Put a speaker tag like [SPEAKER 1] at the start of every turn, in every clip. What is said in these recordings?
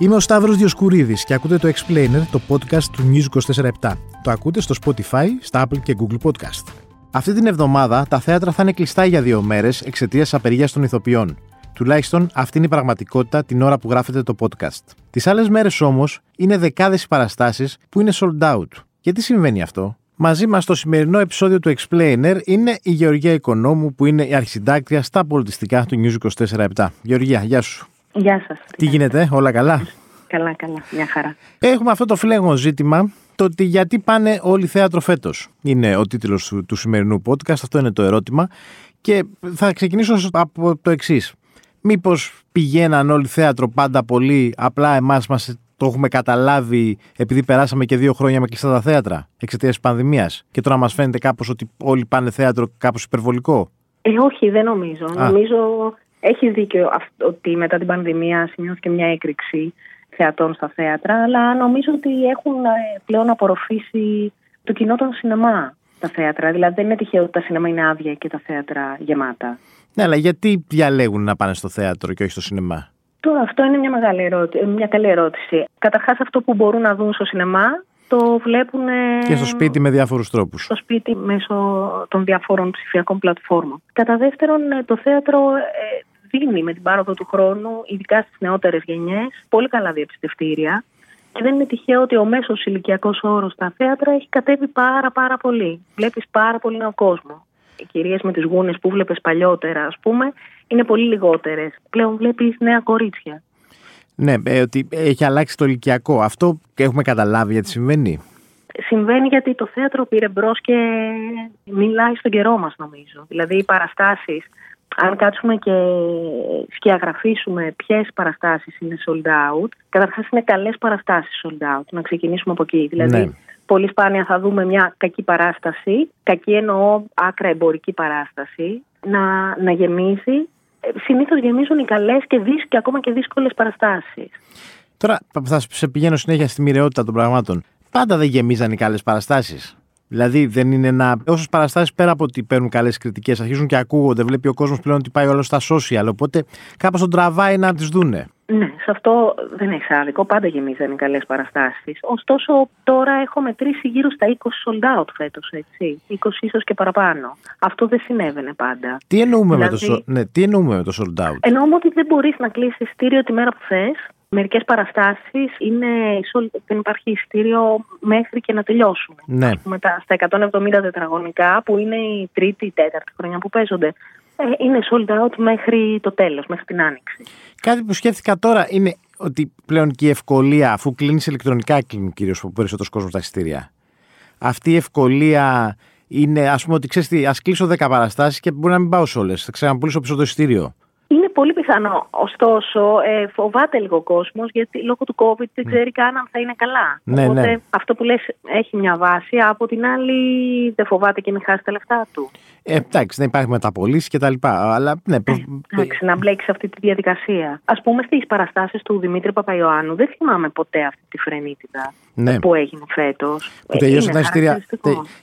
[SPEAKER 1] Είμαι ο Σταύρος Διοσκουρίδης και ακούτε το Explainer, το podcast του News 24 Το ακούτε στο Spotify, στα Apple και Google Podcast. Αυτή την εβδομάδα τα θέατρα θα είναι κλειστά για δύο μέρες εξαιτίας απεργίας των ηθοποιών. Τουλάχιστον αυτή είναι η πραγματικότητα την ώρα που γράφετε το podcast. Τις άλλες μέρες όμως είναι δεκάδες οι παραστάσεις που είναι sold out. Γιατί συμβαίνει αυτό, Μαζί μας στο σημερινό επεισόδιο του Explainer είναι η Γεωργία Οικονόμου, που είναι η αρχισυντάκτρια στα πολιτιστικά του News 24-7. Γεωργία, γεια σου.
[SPEAKER 2] Γεια σας.
[SPEAKER 1] Τι γίνεται, όλα καλά;
[SPEAKER 2] Καλά, καλά. Μια χαρά.
[SPEAKER 1] Έχουμε αυτό το φλέγον ζήτημα, το ότι γιατί πάνε όλοι θέατρο φέτος. Είναι ο τίτλος του, του σημερινού podcast, αυτό είναι το ερώτημα. Και θα ξεκινήσω από το εξής. Μήπως πηγαίναν όλοι θέατρο πάντα πολύ, απλά εμάς μας το έχουμε καταλάβει επειδή περάσαμε και δύο χρόνια με κλειστά τα θέατρα εξαιτίας της πανδημίας. Και τώρα μας φαίνεται κάπως ότι όλοι πάνε θέατρο κάπως υπερβολικό.
[SPEAKER 2] Ε, όχι, δεν νομίζω. Νομίζω έχει δίκιο ότι μετά την πανδημία σημειώθηκε μια έκρηξη θεατών στα θέατρα, αλλά νομίζω ότι έχουν ε, πλέον απορροφήσει το κοινό των σινεμά τα θέατρα. Δηλαδή δεν είναι τυχαίο ότι τα σινεμά είναι άδεια και τα θέατρα γεμάτα.
[SPEAKER 1] Ναι, αλλά γιατί διαλέγουν να πάνε στο θέατρο και όχι στο σινεμά;
[SPEAKER 2] Τώρα αυτό είναι μια, μεγάλη ερώτηση, μια καλή ερώτηση. Καταρχάς, αυτό που μπορούν να δουν στο σινεμά το βλέπουν.
[SPEAKER 1] Και στο σπίτι με διάφορους τρόπους.
[SPEAKER 2] Στο σπίτι μέσω των διαφόρων ψηφιακών πλατφόρμων. Κατά δεύτερον, ε, το θέατρο ε, δίνει με την πάροδο του χρόνου, ειδικά στις νεότερες γενιές, πολύ καλά διαπιστευτήρια. Και δεν είναι τυχαίο ότι ο μέσος ηλικιακός όρος στα θέατρα έχει κατέβει πάρα πάρα πολύ. Βλέπεις πάρα πολύ νέο κόσμο. Οι κυρίες με τις γούνες που βλέπει παλιότερα, ας πούμε, είναι πολύ λιγότερες. Πλέον βλέπεις νέα κορίτσια.
[SPEAKER 1] Ναι, ε, ότι έχει αλλάξει το ηλικιακό. Αυτό και έχουμε καταλάβει γιατί συμβαίνει.
[SPEAKER 2] Συμβαίνει γιατί το θέατρο πήρε μπρος και μιλάει στον καιρό μας, νομίζω. Δηλαδή, οι παραστάσεις, αν κάτσουμε και σκιαγραφίσουμε ποιες παραστάσεις είναι sold out, καταρχάς είναι καλές παραστάσεις sold out. Να ξεκινήσουμε από εκεί. Δηλαδή, ναι. πολύ σπάνια θα δούμε μια κακή παράσταση, κακή εννοώ άκρα εμπορική παράσταση, να, να γεμίζει συνήθως γεμίζουν οι καλές και, και ακόμα και δύσκολες παραστάσεις.
[SPEAKER 1] Τώρα θα σε πηγαίνω συνέχεια στη μοιραιότητα των πραγμάτων. Πάντα δεν γεμίζαν οι καλές παραστάσεις. Δηλαδή δεν είναι ένα. Όσες παραστάσεις πέρα από ότι παίρνουν καλές κριτικές, αρχίζουν και ακούγονται, βλέπει ο κόσμος πλέον ότι πάει όλο στα social. Οπότε κάπως τον τραβάει να τις δούνε.
[SPEAKER 2] Ναι, σε αυτό δεν έχεις άδικο. Πάντα γεμίζανε καλές παραστάσεις. Ωστόσο, τώρα έχω μετρήσει γύρω στα 20 sold out φέτος, έτσι. 20 ίσως και παραπάνω. Αυτό δεν συνέβαινε πάντα.
[SPEAKER 1] Τι εννοούμε, με, το, δηλαδή- ναι, τι εννοούμε με το sold out;
[SPEAKER 2] Εννοούμε ότι δεν μπορείς να κλείσεις εισιτήριο τη μέρα που θες. Μερικές παραστάσεις δεν υπάρχει εισιτήριο μέχρι και να τελειώσουν.
[SPEAKER 1] Ναι.
[SPEAKER 2] πούμε, στα 170 τετραγωνικά, που είναι η τρίτη ή τέταρτη χρονιά που παίζονται, ε, είναι sold out μέχρι το τέλος, μέχρι την άνοιξη.
[SPEAKER 1] Κάτι που σκέφτηκα τώρα είναι ότι πλέον και η ευκολία, αφού κλείνεις ηλεκτρονικά, κλείνει κυρίως ο περισσότερος κόσμος τα εισιτήρια. Αυτή η ευκολία είναι, ας πούμε, ότι ξέρεις τι, ας κλείσω 10 παραστάσεις και μπορεί να μην πάω σε όλες. Θα ξαναπουλήσω πίσω το εισιτήριο.
[SPEAKER 2] Είναι πολύ πιθανό. Ωστόσο, ε, φοβάται λίγο ο κόσμος γιατί λόγω του COVID δεν ναι. ξέρει καν αν θα είναι καλά.
[SPEAKER 1] Ναι, Οπότε ναι.
[SPEAKER 2] αυτό που λες έχει μια βάση. Από την άλλη, δεν φοβάται και μην χάσει τα λεφτά του.
[SPEAKER 1] Ε, εντάξει, δεν υπάρχει μεταπολίσει και τα λοιπά. Αλλά, ναι,
[SPEAKER 2] προ... εντάξει, να μπλέξει αυτή τη διαδικασία. Α πούμε στις παραστάσεις του Δημήτρη Παπαϊωάννου, δεν θυμάμαι ποτέ αυτή τη φρενίτιδα
[SPEAKER 1] ναι.
[SPEAKER 2] που έγινε φέτος.
[SPEAKER 1] Που ε, τελείωσαν τα εισιτήρια.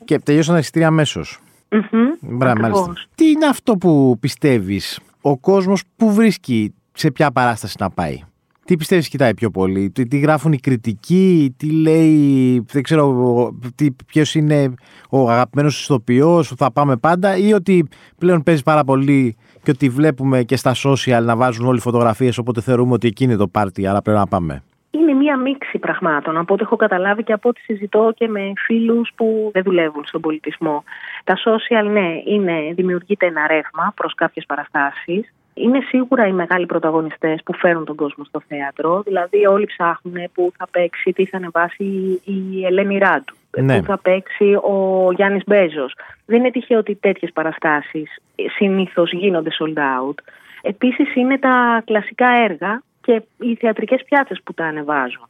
[SPEAKER 1] Και τελείωσαν τα εισιτήρια αμέσως.
[SPEAKER 2] Mm-hmm,
[SPEAKER 1] Τι είναι αυτό που πιστεύεις; Ο κόσμος που βρίσκει σε ποια παράσταση να πάει. Τι πιστεύεις κοιτάει πιο πολύ, τι, τι γράφουν οι κριτικοί, τι λέει, δεν ξέρω τι, ποιος είναι ο αγαπημένος ηθοποιός που θα πάμε πάντα ή ότι πλέον παίζει πάρα πολύ και ότι βλέπουμε και στα social να βάζουν όλοι φωτογραφίες οπότε θεωρούμε ότι εκεί είναι το πάρτι άρα πρέπει να πάμε.
[SPEAKER 2] Είναι μία μίξη πραγμάτων από ό,τι έχω καταλάβει και από ό,τι συζητώ και με φίλους που δεν δουλεύουν στον πολιτισμό. Τα social, ναι, είναι, δημιουργείται ένα ρεύμα προς κάποιες παραστάσεις. Είναι σίγουρα οι μεγάλοι πρωταγωνιστές που φέρουν τον κόσμο στο θέατρο. Δηλαδή όλοι ψάχνουν που θα παίξει, τι θα ανεβάσει η Ελένη Ράντου.
[SPEAKER 1] Ναι.
[SPEAKER 2] Που θα παίξει ο Γιάννης Μπέζος. Δεν είναι τυχαίο ότι τέτοιες παραστάσεις συνήθως γίνονται sold out. Επίσης είναι τα κλασικά έργα και οι θεατρικές πιάτσες που τα ανεβάζουν.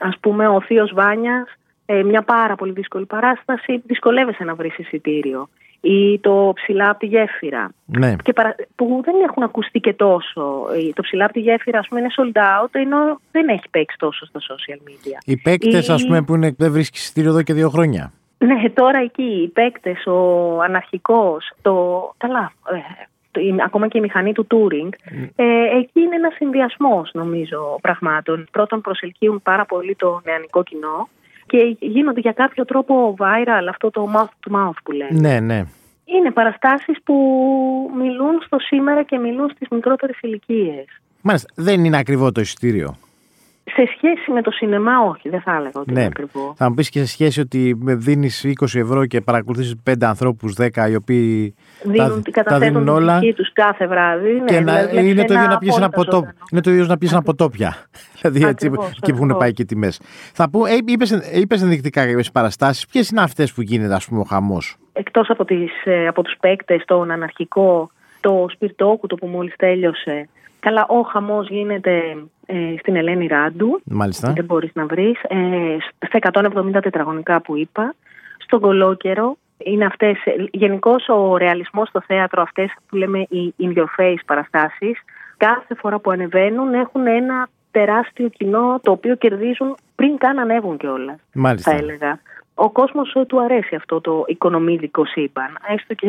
[SPEAKER 2] Ας πούμε ο Θείος Βάνιας, ε, μια πάρα πολύ δύσκολη παράσταση, δυσκολεύεσαι να βρεις εισιτήριο. Ή το ψηλά από τη γέφυρα.
[SPEAKER 1] Ναι.
[SPEAKER 2] Και παρα... Που δεν έχουν ακουστεί και τόσο. Το ψηλά από τη γέφυρα, ας πούμε, είναι sold out, ενώ δεν έχει παίξει τόσο στα social media.
[SPEAKER 1] Οι παίκτες, Η... ας πούμε, που είναι, δεν βρίσκεις εισιτήριο εδώ και δύο χρόνια.
[SPEAKER 2] Ναι, τώρα εκεί οι παίκτες, ο αναρχικός, το. Καλά. Ε, ακόμα και η μηχανή του Turing. Ε, εκεί είναι ένας συνδυασμός, νομίζω, πραγμάτων. Πρώτον, προσελκύουν πάρα πολύ το νεανικό κοινό και γίνονται για κάποιο τρόπο viral αυτό το mouth to mouth που λένε.
[SPEAKER 1] Ναι, ναι.
[SPEAKER 2] Είναι παραστάσεις που μιλούν στο σήμερα και μιλούν στις μικρότερες ηλικίες.
[SPEAKER 1] Μάλιστα, δεν είναι ακριβό το εισιτήριο.
[SPEAKER 2] Σε σχέση με το σινεμά, όχι, δεν θα έλεγα ότι ναι. είναι ακριβό.
[SPEAKER 1] Θα μου πεις και σε σχέση ότι δίνεις 20 ευρώ και παρακολουθείς 5 ανθρώπους, 10 οι οποίοι
[SPEAKER 2] δίνουν, τα, τα δίνουν όλα. τους κάθε βράδυ. Ναι,
[SPEAKER 1] και να, είναι, το ίδιο να πιεις ένα ποτό, είναι το ίδιο να πιεις ένα ποτό πια. δηλαδή έτσι, εκεί που έχουν πάει και τιμές. Θα πω, ε, είπες ενδεικτικά κάποιες παραστάσεις. Ποιες είναι αυτές που γίνεται, ας πούμε, ο χαμός;
[SPEAKER 2] Εκτός από, ε, από τους παίκτες, τον αναρχικό, το σπιρτόκουτο που μόλις τέλειωσε Καλά, ο χαμός γίνεται ε, στην Ελένη Ράντου.
[SPEAKER 1] Μάλιστα.
[SPEAKER 2] Δεν μπορείς να βρεις. Ε, στα 170 τετραγωνικά που είπα. Στον Κολόκερο. Είναι αυτές, γενικώς ο ρεαλισμός στο θέατρο, αυτές που λέμε οι in your face παραστάσεις, κάθε φορά που ανεβαίνουν έχουν ένα τεράστιο κοινό το οποίο κερδίζουν πριν καν ανέβουν κιόλας.
[SPEAKER 1] Μάλιστα.
[SPEAKER 2] Θα έλεγα. Ο κόσμος του αρέσει αυτό το οικονομίδικο σύμπαν. Έστω και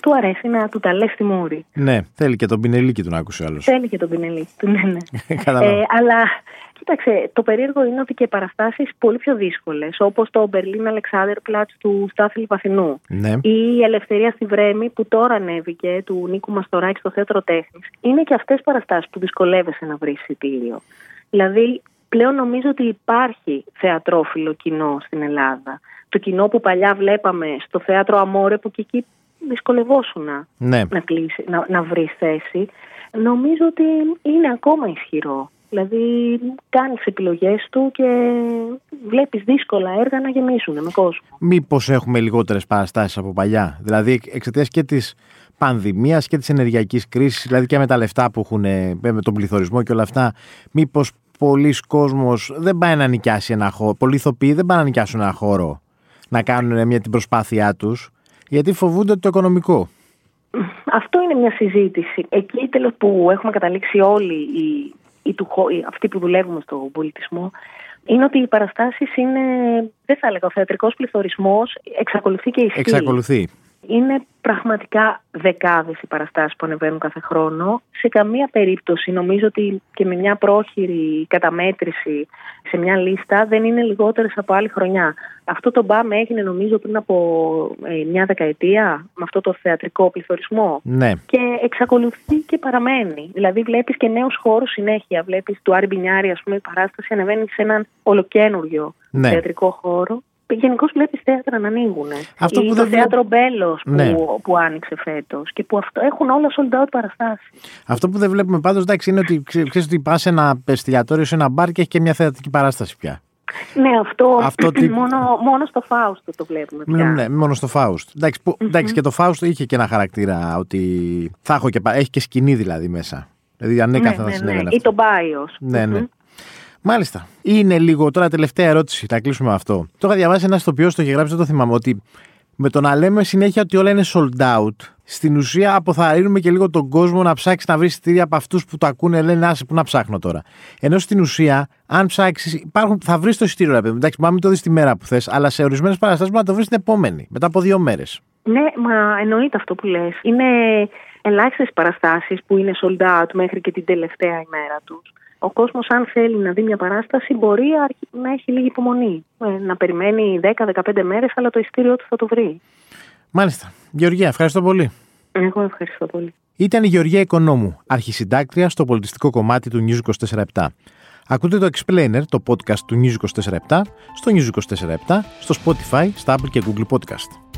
[SPEAKER 2] του αρέσει να του τα λες στη μούρη.
[SPEAKER 1] Ναι, θέλει και τον πινελίκι του να ακούσει άλλος.
[SPEAKER 2] Θέλει και τον πινελίκι του, ναι, ναι. ε, αλλά κοίταξε, το περίεργο είναι ότι και παραστάσεις πολύ πιο δύσκολες, όπως το Berlin Alexander Platz του Στάθλη Παθηνού
[SPEAKER 1] ναι.
[SPEAKER 2] ή η Ελευθερία στη Βρέμη που τώρα ανέβηκε του Νίκου Μαστοράκη στο Θέατρο Τέχνης, είναι και αυτές παραστάσεις που δυσκολεύεσαι να βρεις εισιτήριο. Δηλαδή, πλέον νομίζω ότι υπάρχει θεατρόφιλο κοινό στην Ελλάδα. Το κοινό που παλιά βλέπαμε στο θέατρο Αμόρε, που και εκεί δυσκολευόσουν
[SPEAKER 1] ναι.
[SPEAKER 2] να, κλείσει, να, να βρει θέση. Νομίζω ότι είναι ακόμα ισχυρό. Δηλαδή κάνεις επιλογές του και βλέπεις δύσκολα έργα να γεμίσουν με κόσμο.
[SPEAKER 1] Μήπως έχουμε λιγότερες παραστάσεις από παλιά; Δηλαδή εξαιτίας και της πανδημίας και της ενεργειακής κρίσης, δηλαδή και με τα λεφτά που έχουν, με τον πληθωρισμό και όλα αυτά, μήπως πολλοί κόσμος δεν πάει να νοικιάσει ένα χώρο, πολλοί ηθοποιοί δεν πάνε να νοικιάσουν ένα χώρο να κάνουν μια την προσπάθειά τους; Γιατί φοβούνται το οικονομικό.
[SPEAKER 2] Αυτό είναι μια συζήτηση. Εκεί τέλος που έχουμε καταλήξει όλοι οι, οι, οι, αυτοί που δουλεύουμε στον πολιτισμό είναι ότι οι παραστάσεις είναι, δεν θα έλεγα, ο θεατρικός πληθωρισμός εξακολουθεί και ισχύει.
[SPEAKER 1] Εξακολουθεί.
[SPEAKER 2] Είναι πραγματικά δεκάδες οι παραστάσεις που ανεβαίνουν κάθε χρόνο. Σε καμία περίπτωση νομίζω ότι και με μια πρόχειρη καταμέτρηση σε μια λίστα δεν είναι λιγότερες από άλλη χρονιά. Αυτό το μπαμ έγινε νομίζω πριν από ε, μια δεκαετία με αυτό το θεατρικό πληθωρισμό
[SPEAKER 1] ναι.
[SPEAKER 2] και εξακολουθεί και παραμένει. Δηλαδή βλέπεις και νέους χώρους συνέχεια. Βλέπεις του Άρη Μπινιάρη ας πούμε η παράσταση ανεβαίνει σε έναν ολοκένουργιο ναι. θεατρικό χώρο γενικώς βλέπεις θέατρα να ανοίγουν. Αυτό Ή που το θέατρο Μπέλος που, ναι. που άνοιξε φέτος και που αυτό, έχουν όλα sold out παραστάσεις.
[SPEAKER 1] Αυτό που δεν βλέπουμε πάντως εντάξει είναι ότι ξέρεις ότι πας σε ένα εστιατόριο, σε ένα μπαρ και έχει και μια θεατρική παράσταση πια.
[SPEAKER 2] Ναι, αυτό, αυτό μόνο, μόνο στο Φάουστ το βλέπουμε πια.
[SPEAKER 1] Ναι, μόνο στο Φάουστ. Εντάξει, εντάξει, και το Φάουστ είχε και ένα χαρακτήρα ότι θα έχω και, έχει και σκηνή δηλαδή μέσα. Δηλαδή ανέκαθεν ναι, ναι, ναι, ναι.
[SPEAKER 2] Ή το Μπάιο.
[SPEAKER 1] Ναι, ναι. Μάλιστα. Είναι λίγο τώρα τελευταία ερώτηση. Θα κλείσουμε με αυτό. Το είχα διαβάσει ένας ηθοποιό, το είχε γράψει, δεν το θυμάμαι. Ότι με το να λέμε συνέχεια ότι όλα είναι sold out, στην ουσία αποθαρρύνουμε και λίγο τον κόσμο να ψάξει να βρει εισιτήρια από αυτούς που το ακούνε, λένε Άσε, που να ψάχνω τώρα. Ενώ στην ουσία, αν ψάξεις, θα βρεις το εισιτήριο, ρε παιδί. Εντάξει, μην το δεις τη μέρα που θες, αλλά σε ορισμένες παραστάσεις μπορεί να το βρεις την επόμενη, μετά από δύο μέρες.
[SPEAKER 2] Ναι, μα εννοείται αυτό που λες. Είναι ελάχιστες παραστάσεις που είναι sold out μέχρι και την τελευταία ημέρα τους ο κόσμος, αν θέλει να δει μια παράσταση, μπορεί να έχει λίγη υπομονή. Ε, να περιμένει 10-15 μέρες, αλλά το ειστήριό του θα το βρει.
[SPEAKER 1] Μάλιστα. Γεωργία, ευχαριστώ πολύ.
[SPEAKER 2] Εγώ ευχαριστώ πολύ.
[SPEAKER 1] Ήταν η Γεωργία Οικονόμου, αρχισυντάκτρια στο πολιτιστικό κομμάτι του News 24 Ακούτε το Explainer, το podcast του News 24 στο News 24 στο Spotify, στα Apple και Google Podcast.